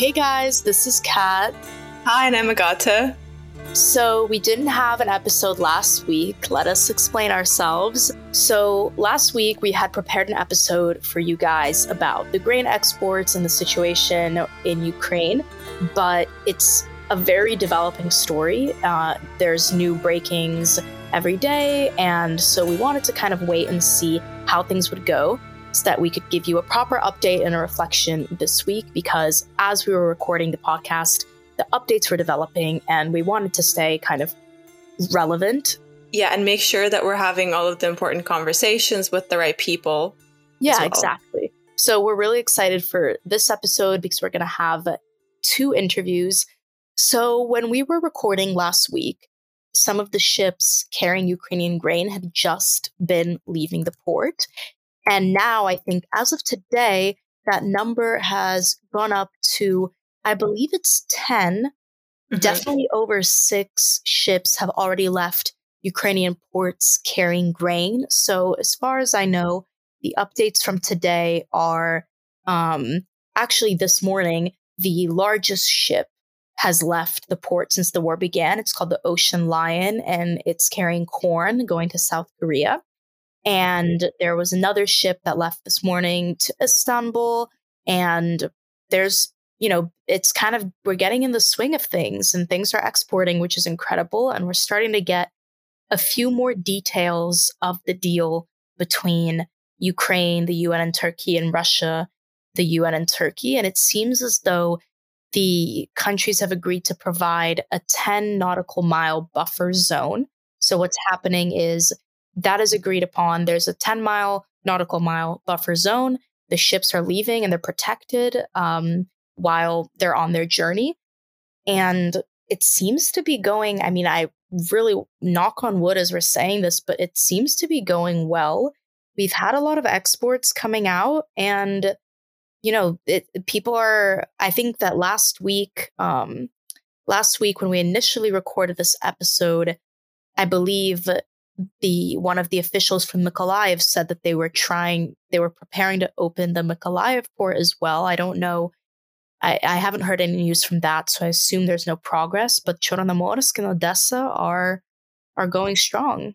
Hey guys, this is Kat. Hi, and I'm Agata. So, we didn't have an episode last week. Let us explain ourselves. So, last week we had prepared an episode for you guys about the grain exports and the situation in Ukraine, but it's a very developing story. Uh, there's new breakings every day, and so we wanted to kind of wait and see how things would go so that we could give you a proper update and a reflection this week because as we were recording the podcast, the updates were developing and we wanted to stay kind of relevant. Yeah, and make sure that we're having all of the important conversations with the right people. Yeah, well. exactly. So we're really excited for this episode because we're going to have two interviews. So when we were recording last week, some of the ships carrying Ukrainian grain had just been leaving the port. And now I think as of today, that number has gone up to, I believe it's 10. Mm-hmm. Definitely over six ships have already left Ukrainian ports carrying grain. So, as far as I know, the updates from today are um, actually this morning, the largest ship has left the port since the war began. It's called the Ocean Lion and it's carrying corn going to South Korea. And there was another ship that left this morning to Istanbul. And there's, you know, it's kind of, we're getting in the swing of things and things are exporting, which is incredible. And we're starting to get a few more details of the deal between Ukraine, the UN and Turkey, and Russia, the UN and Turkey. And it seems as though the countries have agreed to provide a 10 nautical mile buffer zone. So what's happening is that is agreed upon. There's a 10 mile nautical mile buffer zone. The ships are leaving and they're protected um, while they're on their journey. And it seems to be going, I mean, I really knock on wood as we're saying this, but it seems to be going well. We've had a lot of exports coming out and you know, it, people are I think that last week um last week when we initially recorded this episode, I believe the one of the officials from Mykolaiv said that they were trying, they were preparing to open the Mykolaiv port as well. I don't know. I, I haven't heard any news from that, so I assume there's no progress. But Chornomorsk and Odessa are are going strong.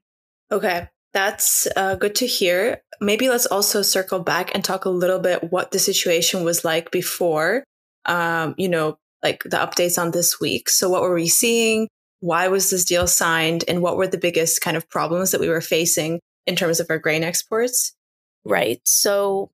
Okay, that's uh, good to hear. Maybe let's also circle back and talk a little bit what the situation was like before. Um, you know, like the updates on this week. So, what were we seeing? Why was this deal signed and what were the biggest kind of problems that we were facing in terms of our grain exports? Right. So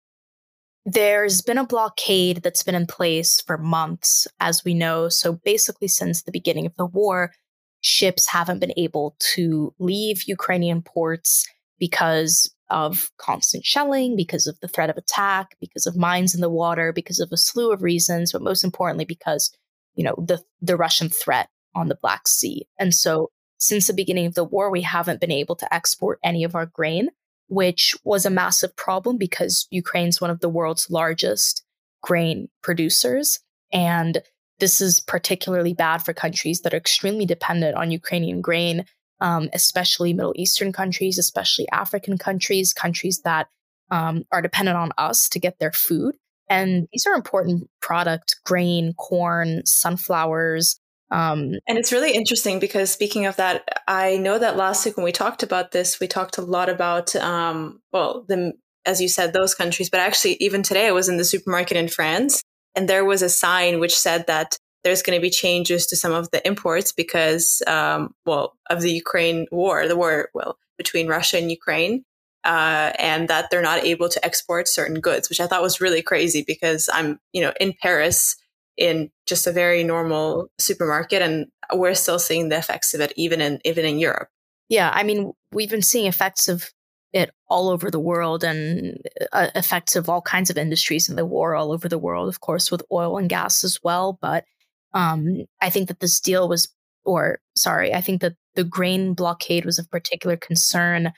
there's been a blockade that's been in place for months, as we know. So basically, since the beginning of the war, ships haven't been able to leave Ukrainian ports because of constant shelling, because of the threat of attack, because of mines in the water, because of a slew of reasons, but most importantly, because you know the the Russian threat on the Black Sea. And so since the beginning of the war, we haven't been able to export any of our grain, which was a massive problem because Ukraine's one of the world's largest grain producers. And this is particularly bad for countries that are extremely dependent on Ukrainian grain, um, especially Middle Eastern countries, especially African countries, countries that um, are dependent on us to get their food. And these are important product grain, corn, sunflowers, um, and it's really interesting because speaking of that, I know that last week when we talked about this, we talked a lot about, um, well, the, as you said, those countries, but actually, even today, I was in the supermarket in France and there was a sign which said that there's going to be changes to some of the imports because, um, well, of the Ukraine war, the war, well, between Russia and Ukraine. Uh, and that they're not able to export certain goods, which I thought was really crazy because I'm, you know, in Paris in just a very normal supermarket and we're still seeing the effects of it even in even in Europe. Yeah, I mean, we've been seeing effects of it all over the world and uh, effects of all kinds of industries in the war all over the world, of course, with oil and gas as well. But um, I think that this deal was, or sorry, I think that the grain blockade was of particular concern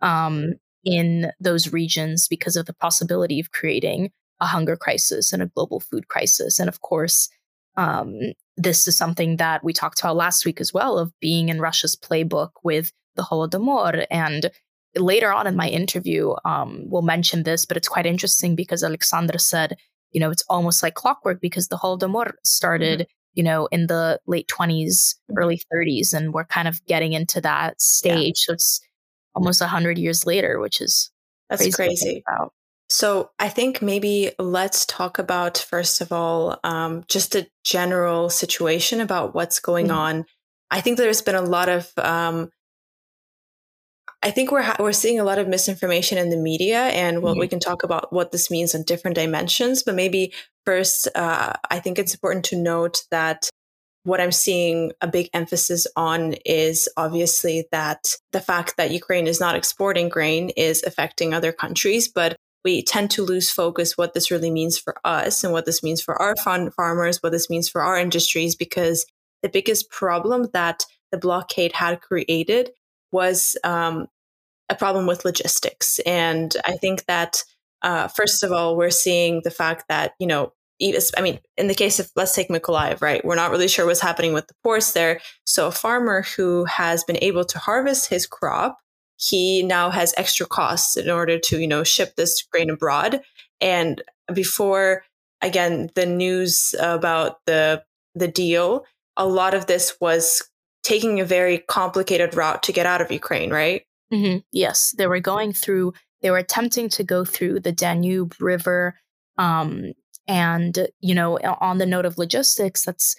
um, in those regions because of the possibility of creating a hunger crisis and a global food crisis. And of course, um, this is something that we talked about last week as well of being in Russia's playbook with the Holodomor. And later on in my interview, um, we'll mention this, but it's quite interesting because Alexandra said you know, it's almost like clockwork because the Holodomor started, mm-hmm. you know, in the late 20s, mm-hmm. early 30s, and we're kind of getting into that stage. Yeah. So it's almost 100 years later, which is that's crazy. crazy. So I think maybe let's talk about, first of all, um, just a general situation about what's going mm-hmm. on. I think there's been a lot of um, I think we're ha- we're seeing a lot of misinformation in the media, and well, mm-hmm. we can talk about what this means on different dimensions. But maybe first, uh, I think it's important to note that what I'm seeing a big emphasis on is obviously that the fact that Ukraine is not exporting grain is affecting other countries, but we tend to lose focus what this really means for us and what this means for our farmers, what this means for our industries, because the biggest problem that the blockade had created was um, a problem with logistics. And I think that, uh, first of all, we're seeing the fact that, you know, I mean, in the case of, let's take Mykolaiv, right? We're not really sure what's happening with the ports there. So a farmer who has been able to harvest his crop, he now has extra costs in order to, you know, ship this grain abroad. And before, again, the news about the, the deal, a lot of this was taking a very complicated route to get out of Ukraine, right? Mm-hmm. Yes, they were going through, they were attempting to go through the Danube River. Um, and, you know, on the note of logistics, that's,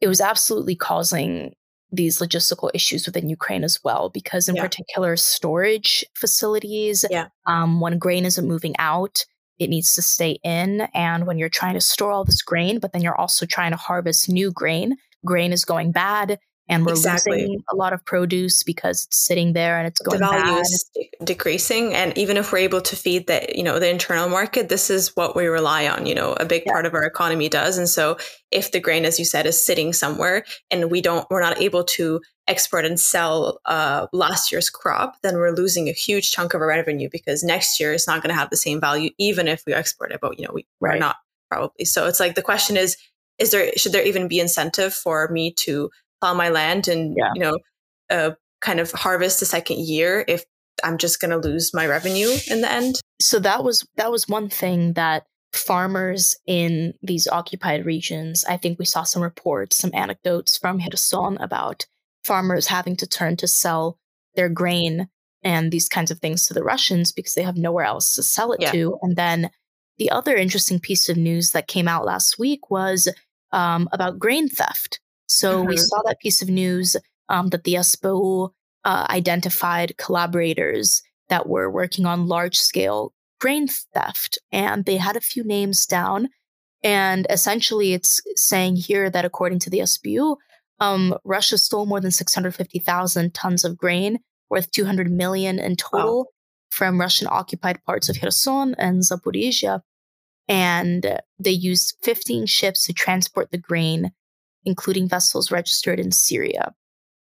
it was absolutely causing these logistical issues within Ukraine as well, because in yeah. particular, storage facilities, yeah. um, when grain isn't moving out, it needs to stay in. And when you're trying to store all this grain, but then you're also trying to harvest new grain, grain is going bad and we're exactly. losing a lot of produce because it's sitting there and it's going the value bad. is de- decreasing and even if we're able to feed the you know the internal market this is what we rely on you know a big yeah. part of our economy does and so if the grain as you said is sitting somewhere and we don't we're not able to export and sell uh, last year's crop then we're losing a huge chunk of our revenue because next year it's not going to have the same value even if we export it but you know we, right. we're not probably so it's like the question is is there should there even be incentive for me to plow my land and yeah. you know uh, kind of harvest the second year if I'm just going to lose my revenue in the end. So that was that was one thing that farmers in these occupied regions, I think we saw some reports, some anecdotes from Kherson about farmers having to turn to sell their grain and these kinds of things to the Russians because they have nowhere else to sell it yeah. to. And then the other interesting piece of news that came out last week was um, about grain theft. So mm-hmm. we saw that piece of news um, that the SBU uh, identified collaborators that were working on large scale grain theft, and they had a few names down. And essentially, it's saying here that according to the SBU, um, Russia stole more than 650,000 tons of grain, worth 200 million in total, wow. from Russian occupied parts of Kherson and Zaporizhia. And they used 15 ships to transport the grain including vessels registered in Syria. Wow.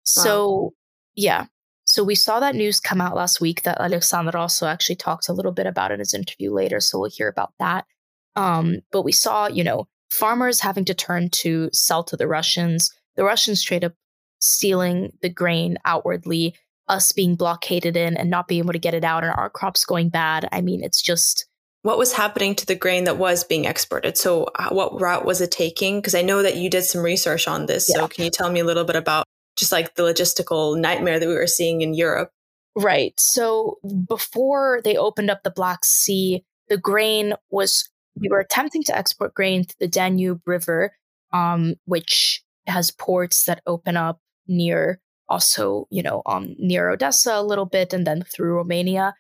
So, yeah. So we saw that news come out last week that Alexander also actually talked a little bit about in his interview later. So we'll hear about that. Um, but we saw, you know, farmers having to turn to sell to the Russians, the Russians straight up stealing the grain outwardly, us being blockaded in and not being able to get it out, and our crops going bad. I mean, it's just what was happening to the grain that was being exported? So, what route was it taking? Because I know that you did some research on this. Yeah. So, can you tell me a little bit about just like the logistical nightmare that we were seeing in Europe? Right. So, before they opened up the Black Sea, the grain was, we were attempting to export grain to the Danube River, um, which has ports that open up near also, you know, um, near Odessa a little bit and then through Romania.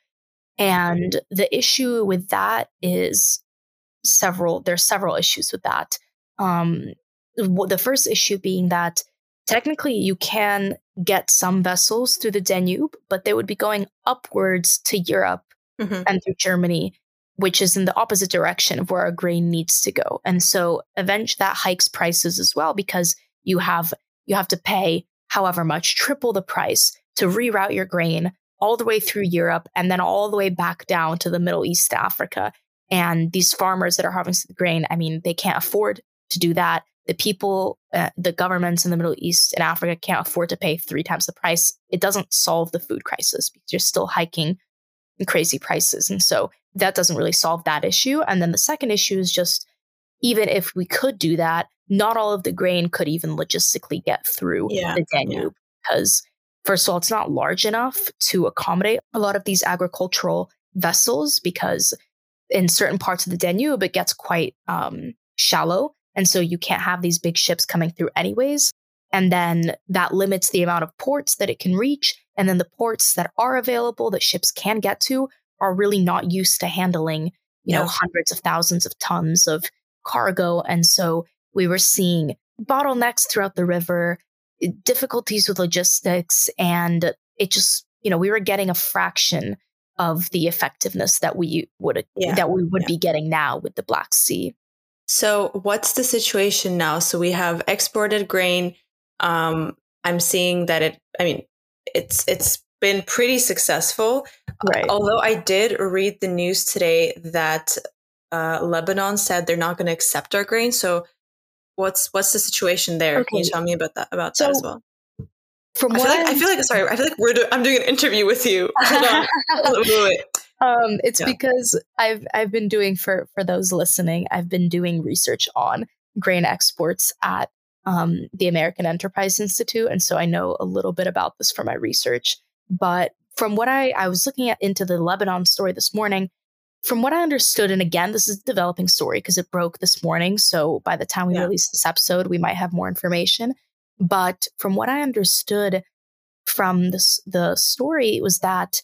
And the issue with that is several, there's several issues with that. Um, the first issue being that technically you can get some vessels through the Danube, but they would be going upwards to Europe mm-hmm. and through Germany, which is in the opposite direction of where our grain needs to go. And so eventually that hikes prices as well because you have you have to pay however much, triple the price to reroute your grain all the way through Europe and then all the way back down to the Middle East Africa. And these farmers that are harvesting the grain, I mean, they can't afford to do that. The people, uh, the governments in the Middle East and Africa can't afford to pay three times the price. It doesn't solve the food crisis because you're still hiking crazy prices. And so that doesn't really solve that issue. And then the second issue is just even if we could do that, not all of the grain could even logistically get through yeah. the Danube because, first of all, it's not large enough to accommodate a lot of these agricultural vessels because in certain parts of the Danube, it gets quite um, shallow. And so you can't have these big ships coming through, anyways. And then that limits the amount of ports that it can reach. And then the ports that are available that ships can get to are really not used to handling, you yeah. know, hundreds of thousands of tons of cargo. And so we were seeing bottlenecks throughout the river, difficulties with logistics, and it just, you know, we were getting a fraction of the effectiveness that we would yeah. that we would yeah. be getting now with the Black Sea. So, what's the situation now? So we have exported grain. Um, I'm seeing that it. I mean, it's it's been pretty successful. Right. Although I did read the news today that uh, Lebanon said they're not going to accept our grain. So, what's what's the situation there? Okay. Can you tell me about that about so, that as well? From I feel, like, I feel like sorry, I feel like we're do- I'm doing an interview with you. um, it's yeah. because I've I've been doing for for those listening, I've been doing research on grain exports at um, the American Enterprise Institute, and so I know a little bit about this for my research. But from what I I was looking at into the Lebanon story this morning, from what I understood, and again, this is a developing story because it broke this morning. So by the time we yeah. release this episode, we might have more information. But from what I understood from this, the story was that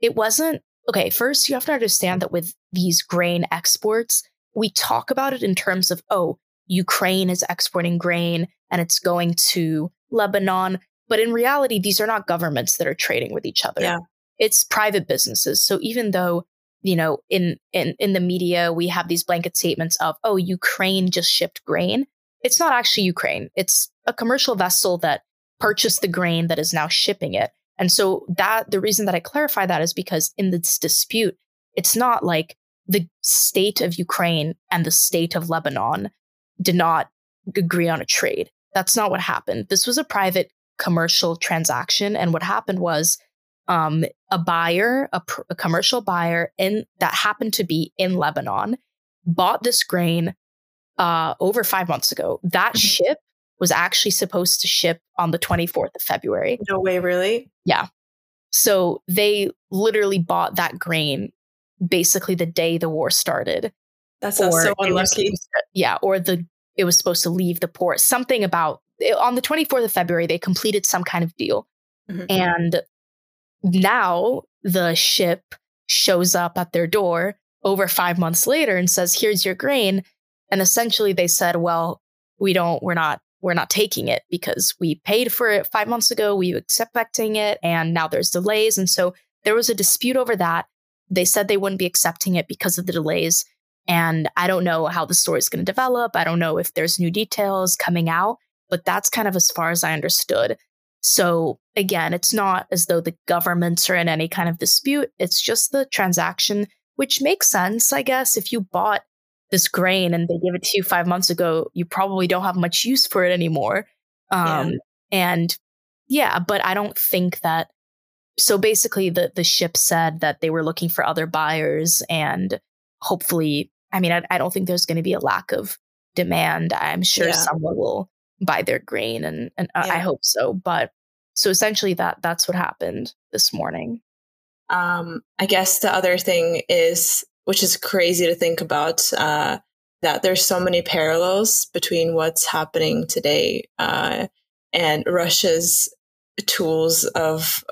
it wasn't okay. First, you have to understand that with these grain exports, we talk about it in terms of, oh, Ukraine is exporting grain and it's going to Lebanon. But in reality, these are not governments that are trading with each other. Yeah. It's private businesses. So even though, you know, in, in, in the media, we have these blanket statements of, oh, Ukraine just shipped grain. It's not actually Ukraine. It's a commercial vessel that purchased the grain that is now shipping it. And so that the reason that I clarify that is because in this dispute, it's not like the state of Ukraine and the state of Lebanon did not agree on a trade. That's not what happened. This was a private commercial transaction. And what happened was um, a buyer, a, pr- a commercial buyer in that happened to be in Lebanon, bought this grain uh, over five months ago. That mm-hmm. ship was actually supposed to ship on the 24th of February. No way, really? Yeah. So they literally bought that grain basically the day the war started. That's so unlucky. To, yeah, or the it was supposed to leave the port. Something about on the 24th of February they completed some kind of deal. Mm-hmm. And now the ship shows up at their door over 5 months later and says, "Here's your grain." And essentially they said, "Well, we don't we're not we're not taking it because we paid for it five months ago. We were expecting it, and now there's delays. And so there was a dispute over that. They said they wouldn't be accepting it because of the delays. And I don't know how the story is going to develop. I don't know if there's new details coming out, but that's kind of as far as I understood. So again, it's not as though the governments are in any kind of dispute. It's just the transaction, which makes sense, I guess. If you bought this grain and they gave it to you five months ago, you probably don't have much use for it anymore. Um, yeah. And yeah, but I don't think that. So basically, the the ship said that they were looking for other buyers, and hopefully, I mean, I, I don't think there's going to be a lack of demand. I'm sure yeah. someone will buy their grain, and and yeah. I hope so. But so essentially, that that's what happened this morning. Um, I guess the other thing is which is crazy to think about. Uh, that there's so many parallels between what's happening today uh, and Russia's tools of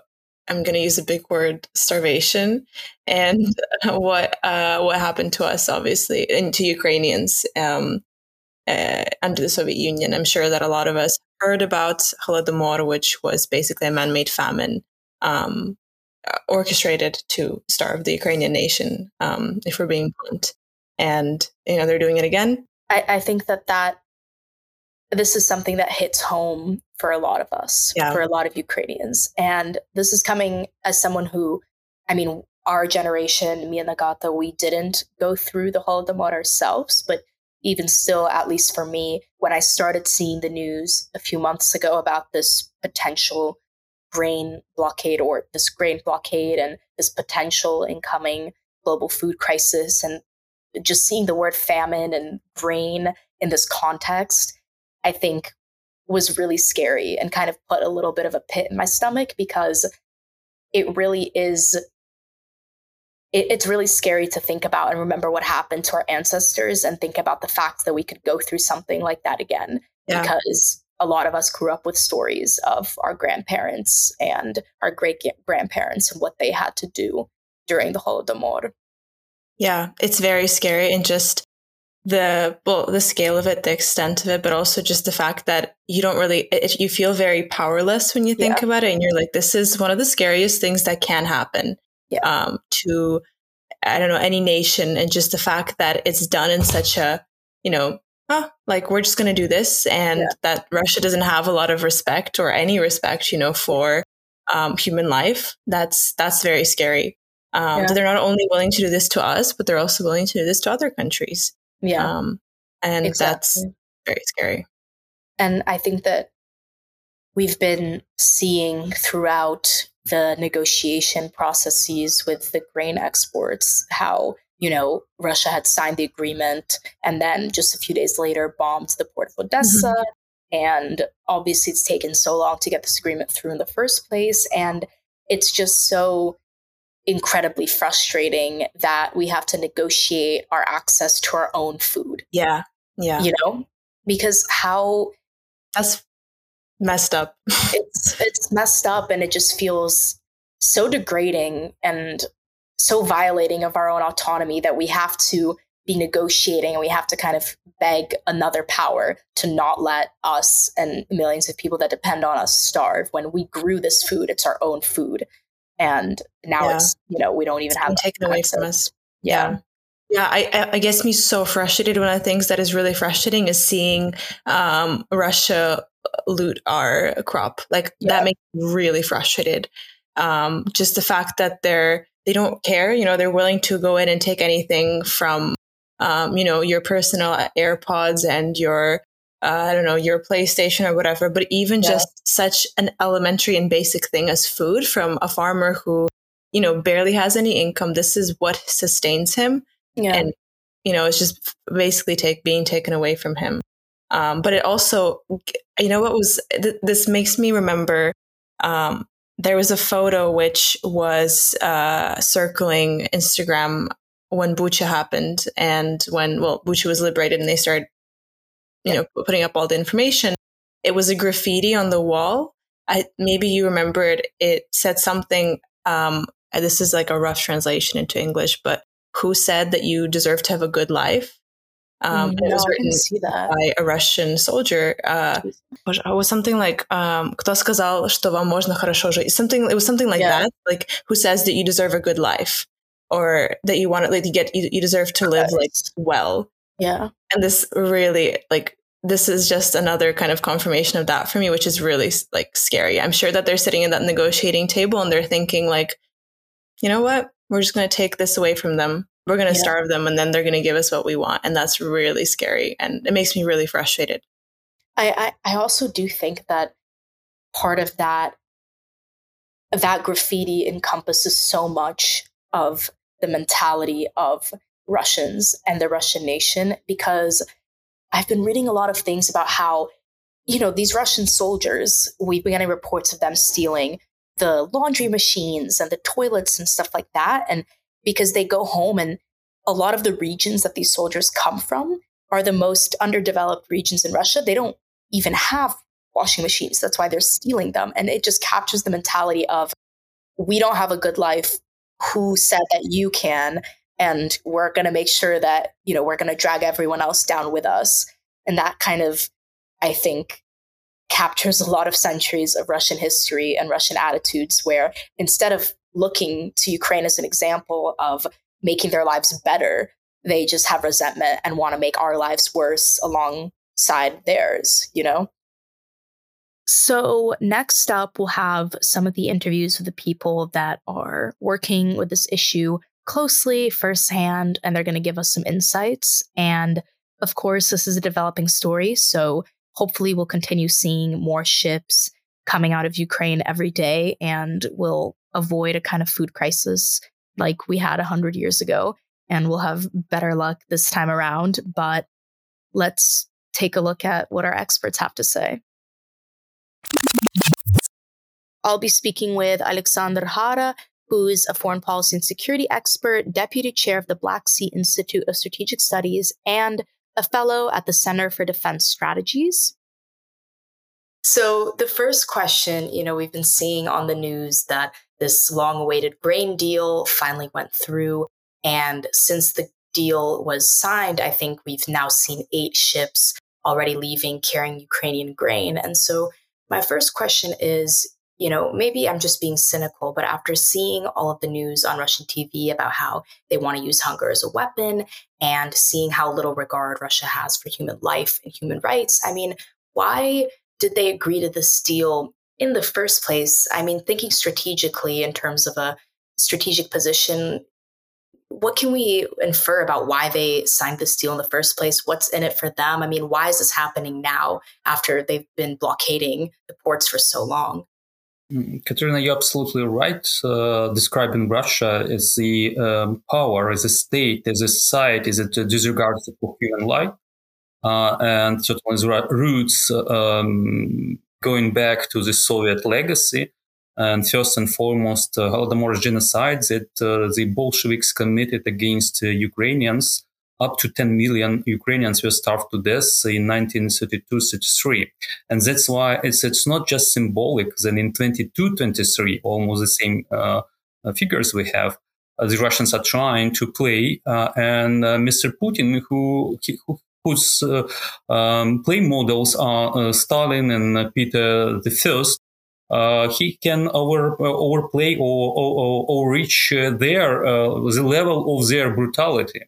I'm going to use a big word starvation and what uh, what happened to us obviously and to Ukrainians um, uh, under the Soviet Union. I'm sure that a lot of us heard about Holodomor, which was basically a man-made famine um, uh, orchestrated to starve the Ukrainian nation, um, if we're being blunt. And, you know, they're doing it again. I, I think that that this is something that hits home for a lot of us, yeah. for a lot of Ukrainians. And this is coming as someone who, I mean, our generation, me and Agata, we didn't go through the Holodomor ourselves, but even still, at least for me, when I started seeing the news a few months ago about this potential grain blockade or this grain blockade and this potential incoming global food crisis and just seeing the word famine and grain in this context, I think was really scary and kind of put a little bit of a pit in my stomach because it really is it, it's really scary to think about and remember what happened to our ancestors and think about the fact that we could go through something like that again yeah. because a lot of us grew up with stories of our grandparents and our great grandparents and what they had to do during the Holodomor. Yeah, it's very scary and just the well the scale of it the extent of it but also just the fact that you don't really it, you feel very powerless when you think yeah. about it and you're like this is one of the scariest things that can happen yeah. um, to i don't know any nation and just the fact that it's done in such a you know oh, like we're just going to do this and yeah. that russia doesn't have a lot of respect or any respect you know for um, human life that's that's very scary um, yeah. they're not only willing to do this to us but they're also willing to do this to other countries yeah. Um, and exactly. that's very scary. And I think that we've been seeing throughout the negotiation processes with the grain exports how you know russia had signed the agreement and then just a few days later bombed the port of odessa mm-hmm. and obviously it's taken so long to get this agreement through in the first place and it's just so incredibly frustrating that we have to negotiate our access to our own food. Yeah. Yeah. You know, because how that's messed up. it's it's messed up and it just feels so degrading and so violating of our own autonomy that we have to be negotiating and we have to kind of beg another power to not let us and millions of people that depend on us starve when we grew this food it's our own food and now yeah. it's you know we don't even it's have taken away from us. Yeah. yeah. I, I guess me so frustrated. One of the things that is really frustrating is seeing um, Russia loot our crop. Like yeah. that makes me really frustrated. Um, just the fact that they're they don't care. You know, they're willing to go in and take anything from um, you know your personal AirPods and your uh, I don't know, your PlayStation or whatever, but even yeah. just such an elementary and basic thing as food from a farmer who, you know, barely has any income. This is what sustains him. Yeah. And, you know, it's just basically take being taken away from him. Um, but it also, you know, what was, th- this makes me remember, um, there was a photo which was, uh, circling Instagram when Bucha happened and when, well, Bucha was liberated and they started you know, putting up all the information. It was a graffiti on the wall. I, maybe you remember it. It said something. Um, this is like a rough translation into English, but who said that you deserve to have a good life? Um, no, it was written by a Russian soldier. Uh, it was something like um, "Кто сказал, что вам можно хорошо жить?" Something. It was something like yeah. that. Like who says that you deserve a good life, or that you want to like you get you, you deserve to live like well. Yeah. And this really, like, this is just another kind of confirmation of that for me, which is really like scary. I'm sure that they're sitting at that negotiating table and they're thinking, like, you know what? We're just going to take this away from them. we're going to yeah. starve them and then they're going to give us what we want. And that's really scary. And it makes me really frustrated. I, I, I also do think that part of that that graffiti encompasses so much of the mentality of Russians and the Russian nation because I've been reading a lot of things about how, you know, these Russian soldiers, we've been getting reports of them stealing the laundry machines and the toilets and stuff like that. And because they go home and a lot of the regions that these soldiers come from are the most underdeveloped regions in Russia. They don't even have washing machines. That's why they're stealing them. And it just captures the mentality of, we don't have a good life. Who said that you can? and we're going to make sure that you know we're going to drag everyone else down with us and that kind of i think captures a lot of centuries of russian history and russian attitudes where instead of looking to ukraine as an example of making their lives better they just have resentment and want to make our lives worse alongside theirs you know so, next up, we'll have some of the interviews with the people that are working with this issue closely firsthand and they're going to give us some insights. And of course, this is a developing story. So hopefully, we'll continue seeing more ships coming out of Ukraine every day and we'll avoid a kind of food crisis like we had 100 years ago. And we'll have better luck this time around. But let's take a look at what our experts have to say. I'll be speaking with Alexander Khara, who is a foreign policy and security expert, deputy chair of the Black Sea Institute of Strategic Studies, and a fellow at the Center for Defense Strategies. So, the first question, you know, we've been seeing on the news that this long awaited grain deal finally went through. And since the deal was signed, I think we've now seen eight ships already leaving carrying Ukrainian grain. And so, my first question is you know, maybe I'm just being cynical, but after seeing all of the news on Russian TV about how they want to use hunger as a weapon and seeing how little regard Russia has for human life and human rights, I mean, why did they agree to this deal in the first place? I mean, thinking strategically in terms of a strategic position, what can we infer about why they signed this deal in the first place? What's in it for them? I mean, why is this happening now after they've been blockading the ports for so long? Mm, Katerina, you're absolutely right. Uh, describing Russia as the um, power, as a state, as a society that disregards for human life, and certainly roots um, going back to the Soviet legacy. And first and foremost, uh, Holodomor genocide that uh, the Bolsheviks committed against uh, Ukrainians up to 10 million Ukrainians were starved to death in 1932-33. And that's why it's, it's not just symbolic that in 22-23, almost the same uh, uh, figures we have, uh, the Russians are trying to play. Uh, and uh, Mr. Putin, who, who whose uh, um, play models are Stalin and Peter the First, he can over, overplay or, or, or reach their the level of their brutality.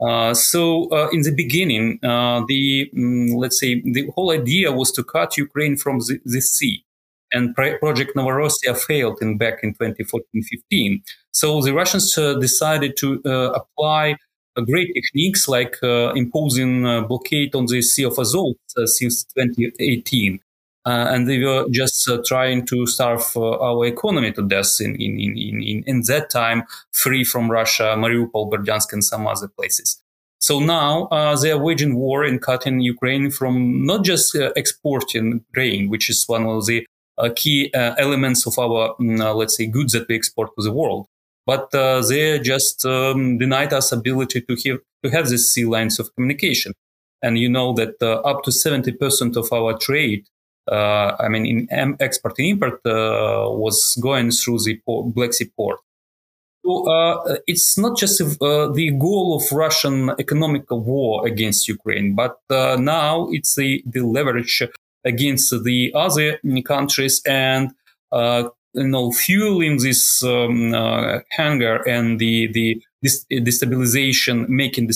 Uh, so uh, in the beginning, uh, the um, let's say the whole idea was to cut Ukraine from the, the sea, and Project Novorossiya failed in back in 2014-15. So the Russians uh, decided to uh, apply great techniques like imposing blockade on the Sea of Azov since 2018. Uh, and they were just uh, trying to starve uh, our economy to death in, in, in, in, in that time, free from Russia, Mariupol, Berdyansk, and some other places. So now uh, they are waging war and cutting Ukraine from not just uh, exporting grain, which is one of the uh, key elements of our, mm, let's say, goods that we export to the world, but they just um, denied us ability to have, to have these sea lines of communication. And you know that up to 70% of our trade uh, I mean, in export and import uh, was going through the port, Black Sea port. So uh, it's not just uh, the goal of Russian economic war against Ukraine, but uh, now it's the, the leverage against the other countries and uh, you know fueling this um, hunger and the the destabilization, making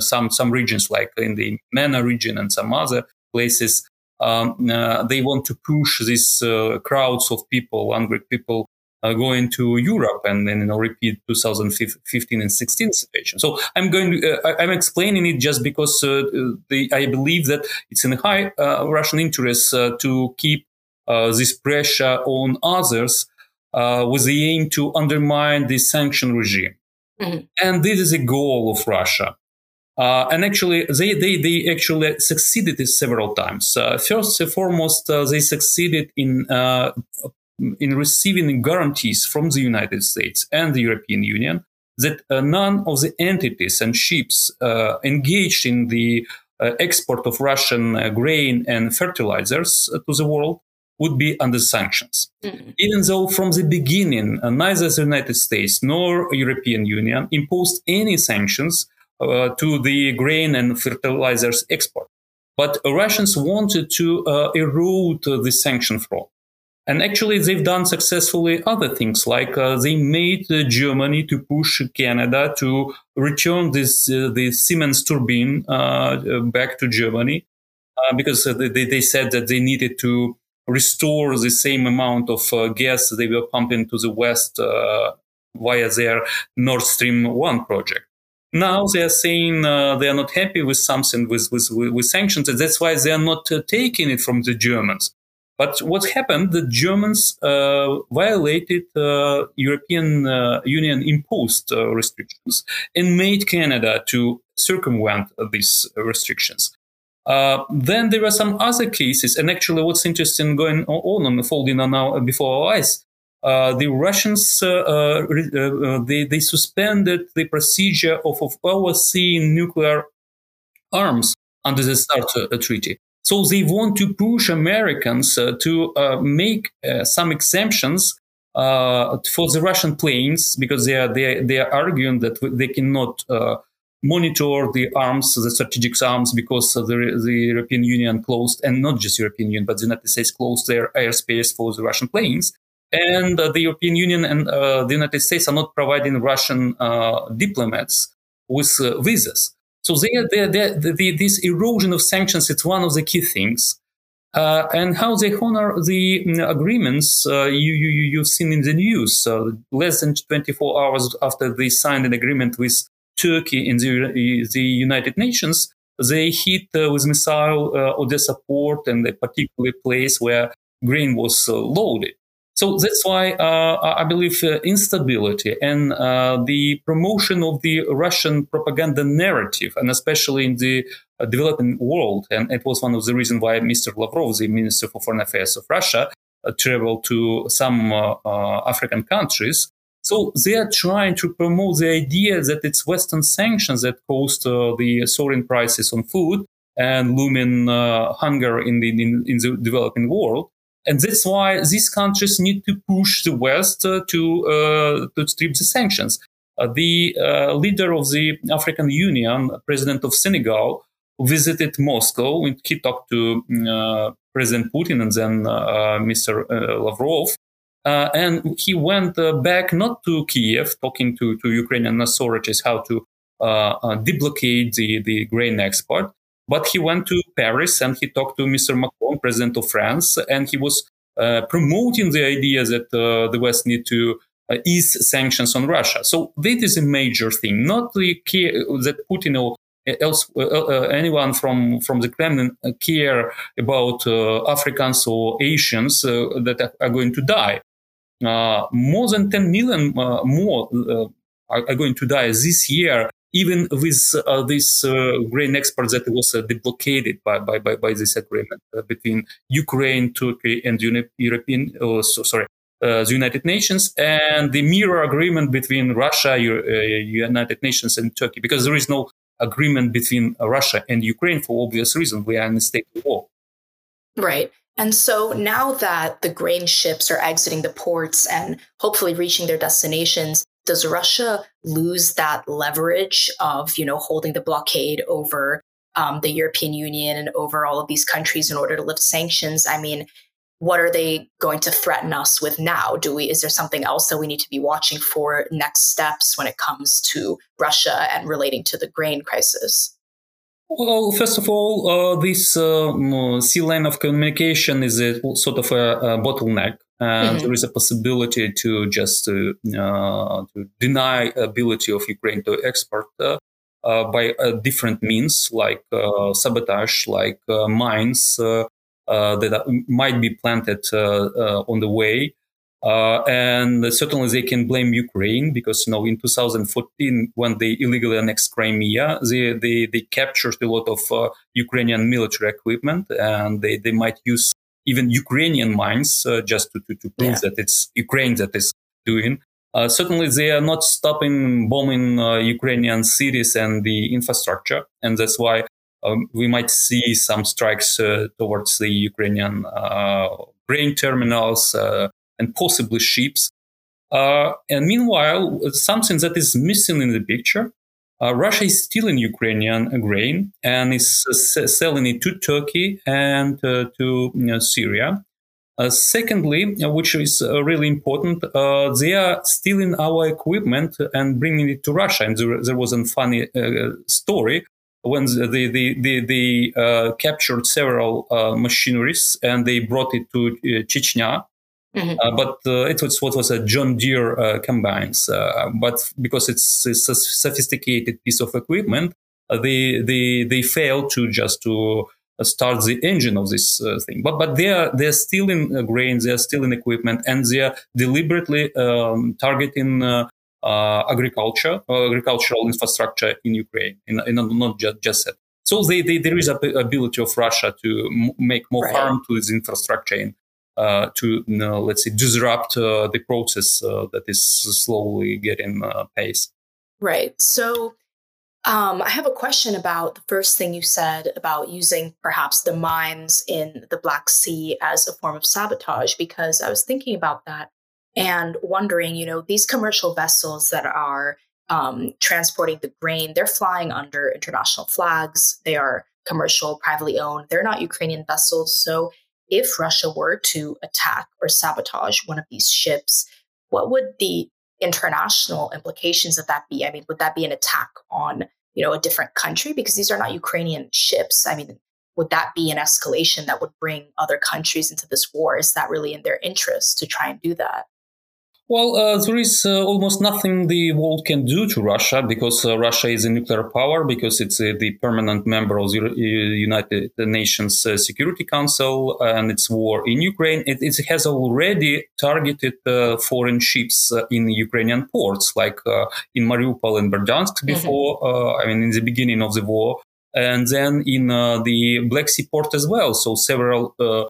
some some regions like in the MENA region and some other places um, uh, they want to push these uh, crowds of people, hungry people, uh, going to Europe and then you know repeat 2015 and 16 situation. So I'm going to, uh, I'm explaining it just because uh, the, I believe that it's in high uh, Russian interest to keep this pressure on others with the aim to undermine the sanction regime. Mm-hmm. And this is a goal of Russia. Uh, and actually, they, they, they actually succeeded several times. Uh, first and foremost, uh, they succeeded in uh, in receiving guarantees from the United States and the European Union that uh, none of the entities and ships uh, engaged in the export of Russian grain and fertilizers to the world would be under sanctions. Mm-hmm. Even though from the beginning, neither the United States nor European Union imposed any sanctions uh, to the grain and fertilizers export. But Russians wanted to uh, erode the sanction floor. And actually, they've done successfully other things, like uh, they made uh, Germany to push Canada to return this uh, the Siemens turbine uh, back to Germany, because they, they said that they needed to restore the same amount of gas they were pumping to the west via their Nord Stream One project. Now they are saying uh, they are not happy with something with, with, with sanctions, and that's why they are not uh, taking it from the Germans. But what happened? The Germans uh, violated uh, European uh, Union imposed uh, restrictions and made Canada to circumvent these restrictions. Uh, then there were some other cases, and actually, what's interesting going on unfolding now before our eyes, uh, the Russians they they suspended the procedure of, of overseeing nuclear arms under the START treaty. So they want to push Americans uh, to uh, make uh, some exemptions uh, for the Russian planes because they are they are, they are arguing that they cannot uh, monitor the arms, the strategic arms, because the, the European Union closed, and not just European Union, but the United States closed their airspace for the Russian planes. And uh, the European Union and the United States are not providing Russian diplomats with visas. So there, there, there the, this erosion of sanctions it's one of the key things. Uh, and how they honor the mm, agreements uh, you, you, you've seen in the news. Uh, less than 24 hours after they signed an agreement with Turkey in the, the United Nations, they hit uh, with missile uh, Odessa port and a particular place where grain was uh, loaded. So that's why uh, I believe uh, instability and uh, the promotion of the Russian propaganda narrative, and especially in the developing world, and it was one of the reasons why Mr. Lavrov, the Minister for Foreign Affairs of Russia, traveled to some African countries. So they are trying to promote the idea that it's Western sanctions that caused the soaring prices on food and looming hunger in the in, in the developing world. And that's why these countries need to push the West uh, to, uh, to strip the sanctions. Uh, the uh, leader of the African Union, President of Senegal, visited Moscow and he talked to uh, President Putin and then uh, Mr. Lavrov. And he went back not to Kiev, talking to, to Ukrainian authorities how to deblockade the, the grain export, but he went to Paris and he talked to Mr. Macron, president of France, and he was uh, promoting the idea that uh, the West need to uh, ease sanctions on Russia. So that is a major thing, not the that Putin or else uh, uh, anyone from from the Kremlin care about uh, Africans or Asians that are, going to die. More than 10 million more are, are going to die this year even with uh, this uh, grain export that was uh, deblockaded by, by, by, by, this agreement uh, between Ukraine, Turkey, and Uni- European, oh, so, sorry, uh, the United Nations, and the mirror agreement between Russia, United Nations, and Turkey, because there is no agreement between Russia and Ukraine for obvious reasons. We are in a state of war. Right. And so now that the grain ships are exiting the ports and hopefully reaching their destinations, does Russia lose that leverage of, you know, holding the blockade over um, the European Union and over all of these countries in order to lift sanctions? I mean, what are they going to threaten us with now? Do we is there something else that we need to be watching for next steps when it comes to Russia and relating to the grain crisis? Well, first of all, uh, this uh, sea lane of communication is a sort of a, a bottleneck and mm-hmm. there is a possibility to just uh, uh, to deny ability of Ukraine to export uh, uh by uh, different means like uh, sabotage, like mines that might be planted on the way. And certainly they can blame Ukraine because you know in 2014 when they illegally annexed Crimea, they they, they captured a lot of Ukrainian military equipment and they, they might use even Ukrainian mines, uh, just to, to, to prove yeah. that it's Ukraine that is doing. Uh, certainly, they are not stopping bombing uh, Ukrainian cities and the infrastructure, and that's why um, we might see some strikes uh, towards the Ukrainian uh, grain terminals uh, and possibly ships. and meanwhile, something that is missing in the picture uh, Russia is stealing Ukrainian grain and is uh, selling it to Turkey and uh, to you know, Syria. Uh, secondly, uh, which is uh, really important, they are stealing our equipment and bringing it to Russia. And there, there was a funny story when they, they, they, they captured several machineries and they brought it to Chechnya Mm-hmm. Uh, but uh, it was what was a John Deere uh, combines. Uh, but because it's, it's, a sophisticated piece of equipment, uh, they they they failed to just to start the engine of this uh, thing. But but they are they're still in uh, grain, they are still in equipment, and they are deliberately um, targeting uh, uh agriculture, uh, agricultural infrastructure in Ukraine, in, in not just just that. So they, they, there is a ability of Russia to m- make more right. harm to this infrastructure and uh, to you know, let's say disrupt the process that is slowly getting pace. Right. So um, I have a question about the first thing you said about using perhaps the mines in the Black Sea as a form of sabotage, because I was thinking about that and wondering, you know, these commercial vessels that are um, transporting the grain, they're flying under international flags. They are commercial, privately owned. They're not Ukrainian vessels. So if Russia were to attack or sabotage one of these ships, what would the international implications of that be? I mean, would that be an attack on, you know, a different country? Because these are not Ukrainian ships. I mean, would that be an escalation that would bring other countries into this war? Is that really in their interest to try and do that? Well, uh, there is uh, almost nothing the world can do to Russia because uh, Russia is a nuclear power, because it's uh, the permanent member of the uh, United Nations uh, Security Council and its war in Ukraine. It, it has already targeted foreign ships in Ukrainian ports, like in Mariupol and Berdyansk mm-hmm. before, mm-hmm. I mean, in the beginning of the war. And then in the Black Sea port as well. So several uh,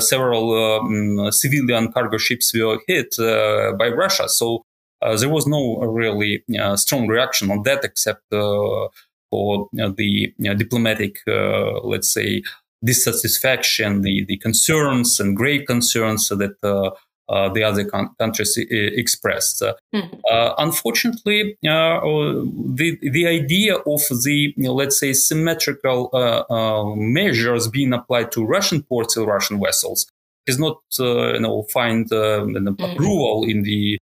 several um, civilian cargo ships were hit uh, by Russia. So uh, there was no really strong reaction on that, except for the diplomatic, let's say, dissatisfaction, the, the concerns and grave concerns that uh, the other con- countries expressed. Mm-hmm. Uh, unfortunately, uh, the the idea of the you know, let's say symmetrical measures being applied to Russian ports and Russian vessels is not you know find mm-hmm. approval in the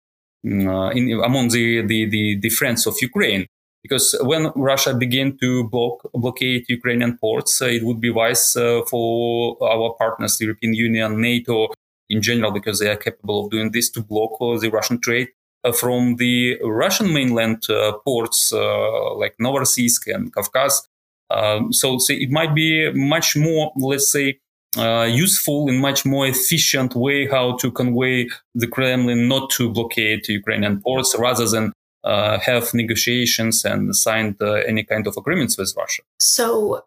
mm, in, among the, the, the, the friends of Ukraine because when Russia began to block, blockade Ukrainian ports, uh, it would be wise uh, for our partners, the European Union, NATO, in general, because they are capable of doing this to block uh, the Russian trade uh, from the Russian mainland uh, ports like Novorossiysk and Kavkaz. Um, so, it might be much more, let's say, uh, useful and much more efficient way how to convey the Kremlin not to blockade Ukrainian ports rather than uh, have negotiations and sign uh, any kind of agreements with Russia. So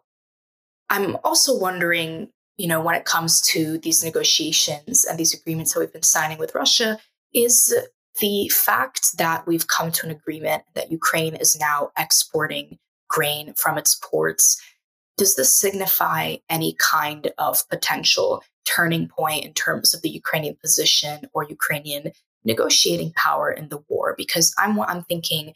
I'm also wondering you know, when it comes to these negotiations and these agreements that we've been signing with Russia is the fact that we've come to an agreement that Ukraine is now exporting grain from its ports. Does this signify any kind of potential turning point in terms of the Ukrainian position or Ukrainian negotiating power in the war? Because I'm I'm thinking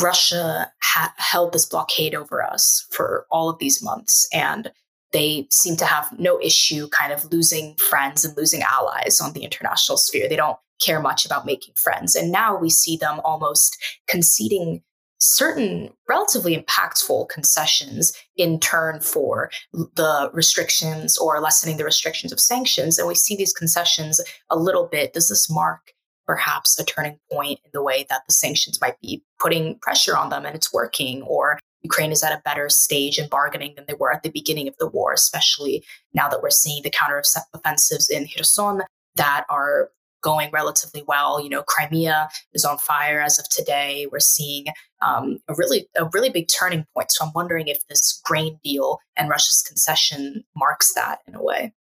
Russia ha- held this blockade over us for all of these months, and they seem to have no issue kind of losing friends and losing allies on the international sphere. They don't care much about making friends. And now we see them almost conceding certain relatively impactful concessions in turn for the restrictions or lessening the restrictions of sanctions. And we see these concessions a little bit. Does this mark perhaps a turning point in the way that the sanctions might be putting pressure on them and it's working? Or Ukraine is at a better stage in bargaining than they were at the beginning of the war, especially now that we're seeing the counteroffensives in Kherson that are going relatively well. You know, Crimea is on fire as of today. We're seeing um, a really a really big turning point. So I'm wondering if this grain deal and Russia's concession marks that in a way.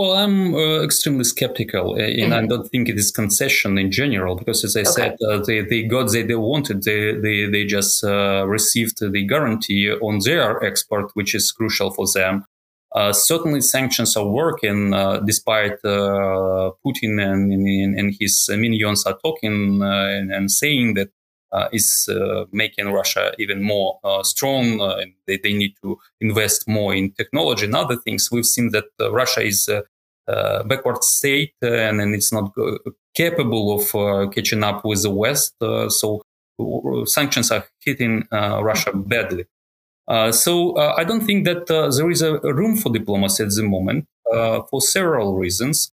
Well, I'm uh, extremely skeptical, uh, and mm-hmm. I don't think it is concession in general because, as I okay. said, uh, they, they got they, they wanted. They they, they just uh, received the guarantee on their export, which is crucial for them. Uh, certainly, sanctions are working, uh, despite Putin and, and, and, his minions are talking and, and saying that is making Russia even more strong. and they, they need to invest more in technology and other things. We've seen that Russia is uh, Uh, backward state uh, and then it's not capable of uh, catching up with the West. Uh, so uh, sanctions are hitting Russia badly. so I don't think that there is a room for diplomacy at the moment for several reasons.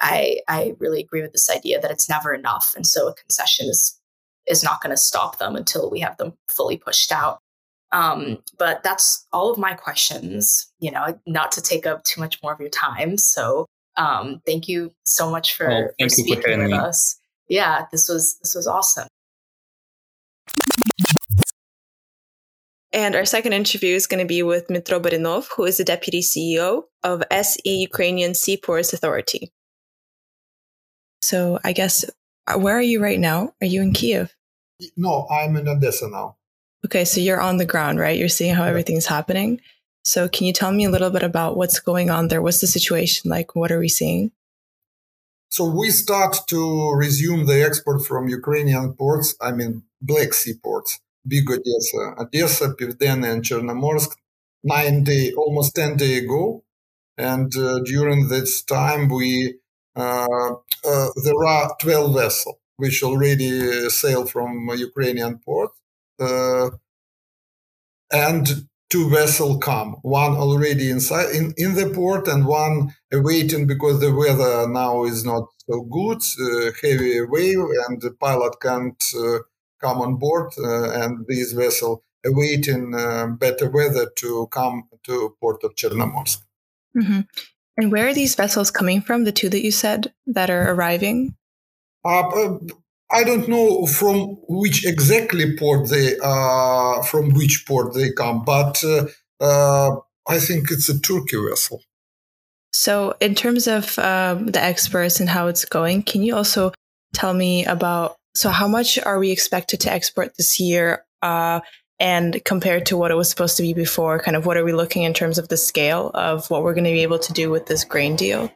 I, I really agree with this idea that it's never enough. And so a concession is, is not going to stop them until we have them fully pushed out. Um, but that's all of my questions, you know, not to take up too much more of your time. So um, thank you so much for, oh, for speaking for with me. us. Yeah, this was this was awesome. And our second interview is going to be with Dmitro Barinov, who is the deputy CEO of SE Ukrainian Seaports Authority. So I guess, uh, where are you right now? Are you in Kiev? No, I'm in Odessa now. Okay, so you're on the ground, right? You're seeing how everything's happening. So can you tell me a little bit about what's going on there? What's the situation like? What are we seeing? So we start to resume the export from Ukrainian ports, I mean Black Sea ports, big Odessa, Odessa, Pivdena, and Chernomorsk, nine day, almost ten day ago, and uh, during this time we uh, uh, there are twelve vessels which already sail from Ukrainian ports, and two vessels come, one already inside in, in the port and one awaiting because the weather now is not so good, uh, heavy wave, and the pilot can't uh, come on board, uh, and this vessel awaiting uh, better weather to come to port of Chernomorsk. Mm-hmm. And where are these vessels coming from? The two that you said that are arriving? Uh, I don't know from which exactly port they uh, from which port they come, but uh, uh, I think it's a Turkey vessel. So, in terms of um, the exports and how it's going, can you also tell me about so how much are we expected to export this year, uh, and compared to what it was supposed to be before? Kind of what are we looking in terms of the scale of what we're going to be able to do with this grain deal?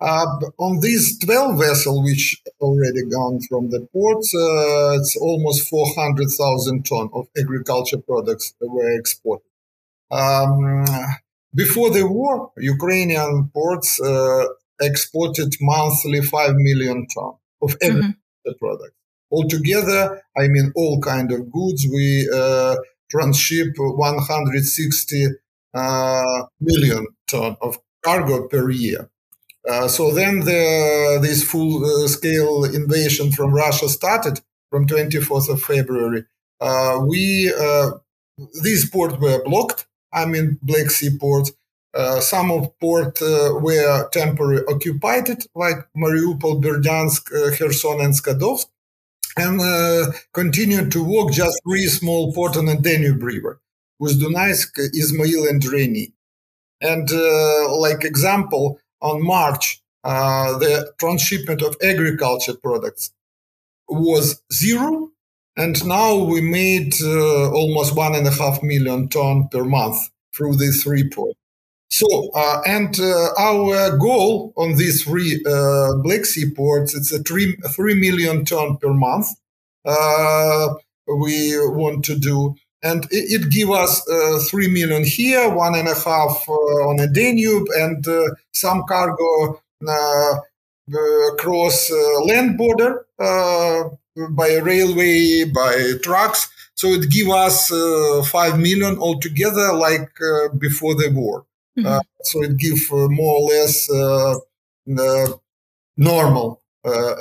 Uh, on these 12 vessels, which already gone from the ports, uh, it's almost 400,000 ton of agriculture products were exported. Um, before the war, Ukrainian ports uh, exported monthly 5 million ton of mm-hmm. agriculture mm-hmm. products. Altogether, I mean, all kind of goods, we uh, transship 160 uh, million ton of cargo per year. Uh, so then the, this full-scale uh, invasion from Russia started from 24th of February. Uh, we uh, these ports were blocked. I mean, Black Sea ports. Uh, some of port were temporarily occupied, like Mariupol, Berdyansk, Kherson, and Skadovsk, and continued to work just three small ports on the Danube River, with Dunaysk, Izmail, and Reni. And like example, on March, uh, the transshipment of agriculture products was zero. And now we made uh, almost one and a half million ton per month through these three ports. So, uh, and uh, our goal on these three uh, Black Sea ports, it's a three, three million ton per month. Uh, we want to do and it, it give us uh, three million here, one and a half uh, on a Danube, and uh, some cargo uh, across uh, land border uh, by railway, by trucks. So it give us five million altogether, like before the war. Mm-hmm. so it give more or less normal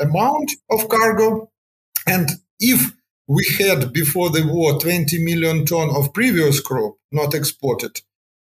amount of cargo, and if we had before the war 20 million ton of previous crop not exported.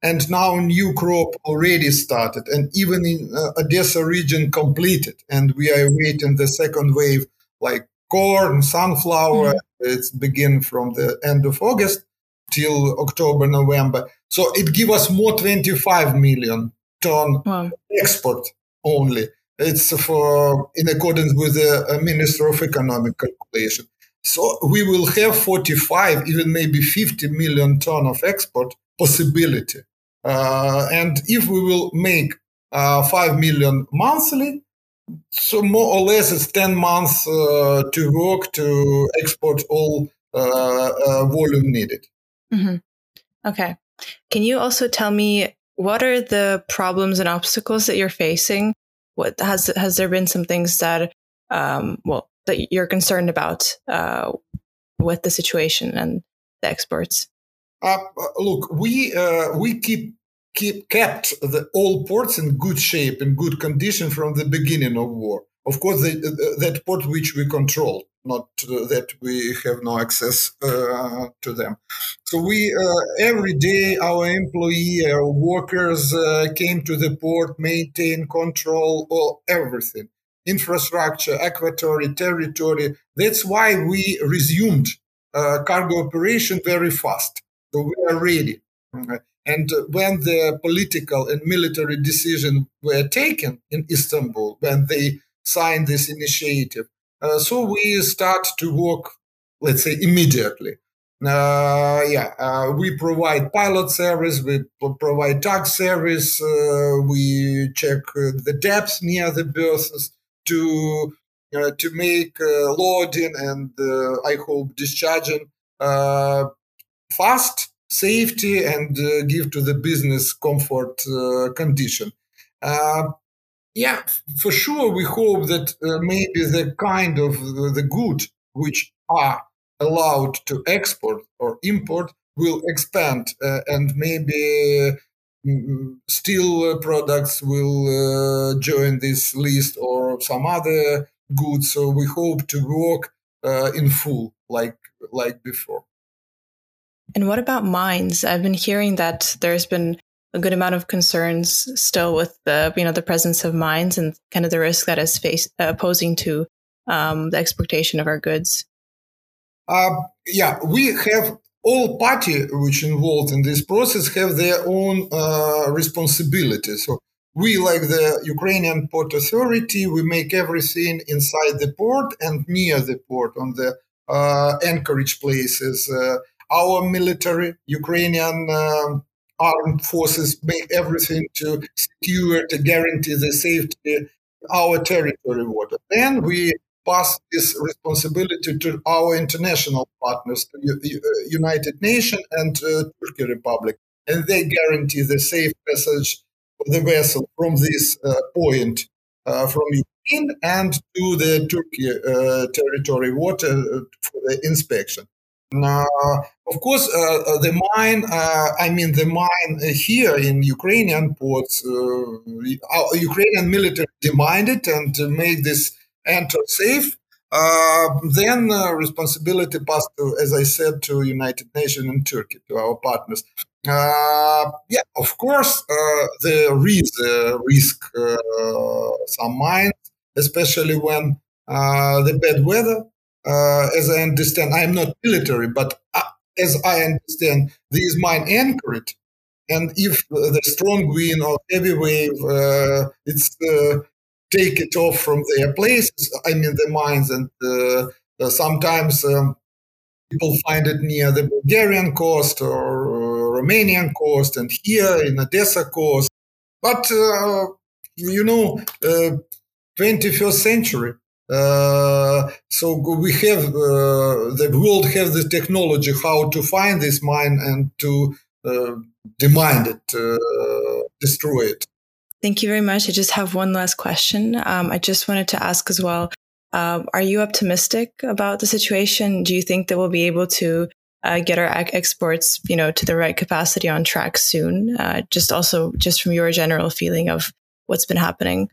And now new crop already started and even in uh, Odessa region completed. And we are waiting the second wave like corn, sunflower. Mm-hmm. It's begin from the end of August till October, November. So it give us more 25 million ton wow. export only. It's for in accordance with the uh, Minister of Economic calculation. So we will have 45, even maybe 50 million ton of export possibility. Uh, and if we will make uh, 5 million monthly, so more or less it's 10 months uh, to work to export all uh, uh, volume needed. Mm-hmm. Okay. Can you also tell me what are the problems and obstacles that you're facing? What has has there been some things that um, well that you're concerned about uh, with the situation and the exports? Uh, uh, look, we uh, we keep keep kept the all ports in good shape in good condition from the beginning of war. Of course, the, that port which we control, not that we have no access uh, to them. So we uh, every day our employee, our workers uh, came to the port, maintain, control all everything, infrastructure, aquatory, territory. That's why we resumed uh, cargo operation very fast. So we are ready. And when the political and military decision were taken in Istanbul, when they signed this initiative, uh, so we start to work, let's say, immediately. Uh, yeah, uh, we provide pilot service, we provide tug service, uh, we check uh, the depth near the berths to uh, to make loading and I hope discharging fast, safety, and give to the business comfort condition. Yeah, for sure, we hope that uh, maybe the kind of uh, the good which are allowed to export or import will expand, uh, and maybe steel products will uh, join this list or some other goods. So we hope to work uh, in full, like like before. And what about mines? I've been hearing that there's been a good amount of concerns still with the you know the presence of mines and kind of the risk that is face, uh, posing to um, the exportation of our goods. Uh, yeah, we have all party which involved in this process have their own uh, responsibility. So we, like the Ukrainian Port Authority, we make everything inside the port and near the port on the uh, anchorage places. Uh, our military, Ukrainian um, armed forces make everything to secure, to guarantee the safety our territory water. Then we pass this responsibility to our international partners, to the United Nations and uh, Turkey Republic, and they guarantee the safe passage of the vessel from this uh, point uh, from Ukraine and to the Turkey uh, territory water uh, for the inspection. Now, of course, uh, the mine, I mean, the mine here in Ukrainian ports, Ukrainian military demanded and made make enter safe. Uh, then uh, responsibility passed to, as I said, to United Nations and Turkey, to our partners. Uh, yeah, of course, there is a risk some mines, especially when the bad weather uh, as I understand, I am not military, but uh, as I understand, these mine anchored. And if the strong wind or heavy wave, uh, it's uh, take it off from their places. I mean, the mines, and uh, uh, sometimes um, people find it near the Bulgarian coast or Romanian coast, and here in Odessa coast. But you know, 21st century, uh, so we have uh, the world has the technology how to find this mine and to uh, demand it, uh, destroy it. Thank you very much. I just have one last question. Um, I just wanted to ask as well: uh, Are you optimistic about the situation? Do you think that we'll be able to uh, get our exports, you know, to the right capacity on track soon? just also, just from your general feeling of what's been happening.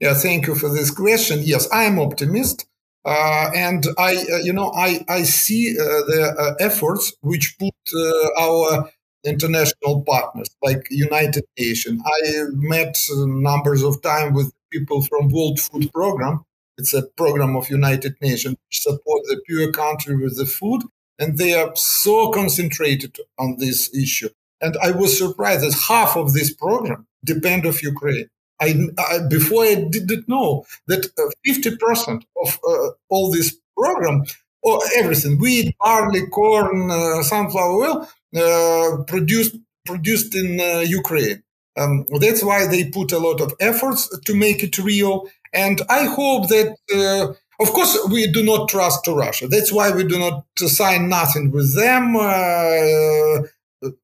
Yeah, thank you for this question. Yes, I am optimist. Uh, and I, uh, you know, I, I see uh, the uh, efforts which put uh, our international partners like United Nations. I met numbers of times with people from World Food Program. It's a program of United Nations which support the poor country with the food, and they are so concentrated on this issue. And I was surprised that half of this program depend of Ukraine. I, I, before I didn't know that uh, fifty percent of uh, all this program, or everything, wheat, barley, corn, uh, sunflower oil, uh, produced produced in uh, Ukraine. Um, that's why they put a lot of efforts to make it real. And I hope that, uh, of course, we do not trust to Russia. That's why we do not sign nothing with them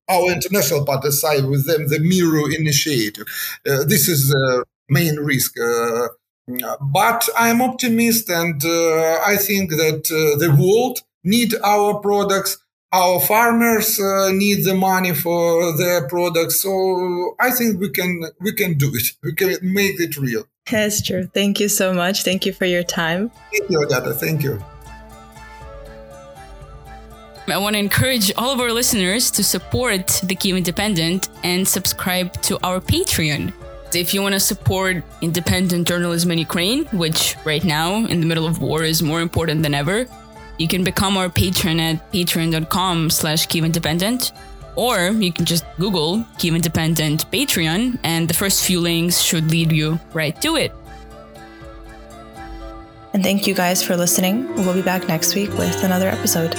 our international partners side with them the Miro initiative. Uh, this is the main risk. Uh, but I'm optimist, and uh, I think that uh, the world need our products. Our farmers uh, need the money for their products, so I think we can we can do it. We can make it real. That's true. Thank you so much. Thank you for your time. Thank you, Agata. Thank you. I want to encourage all of our listeners to support the Kyiv Independent and subscribe to our Patreon. If you want to support independent journalism in Ukraine, which right now, in the middle of war, is more important than ever, you can become our patron at patreon.com slash Kyiv Independent. Or you can just Google Kyiv Independent Patreon, and the first few links should lead you right to it. And thank you guys for listening. We'll be back next week with another episode.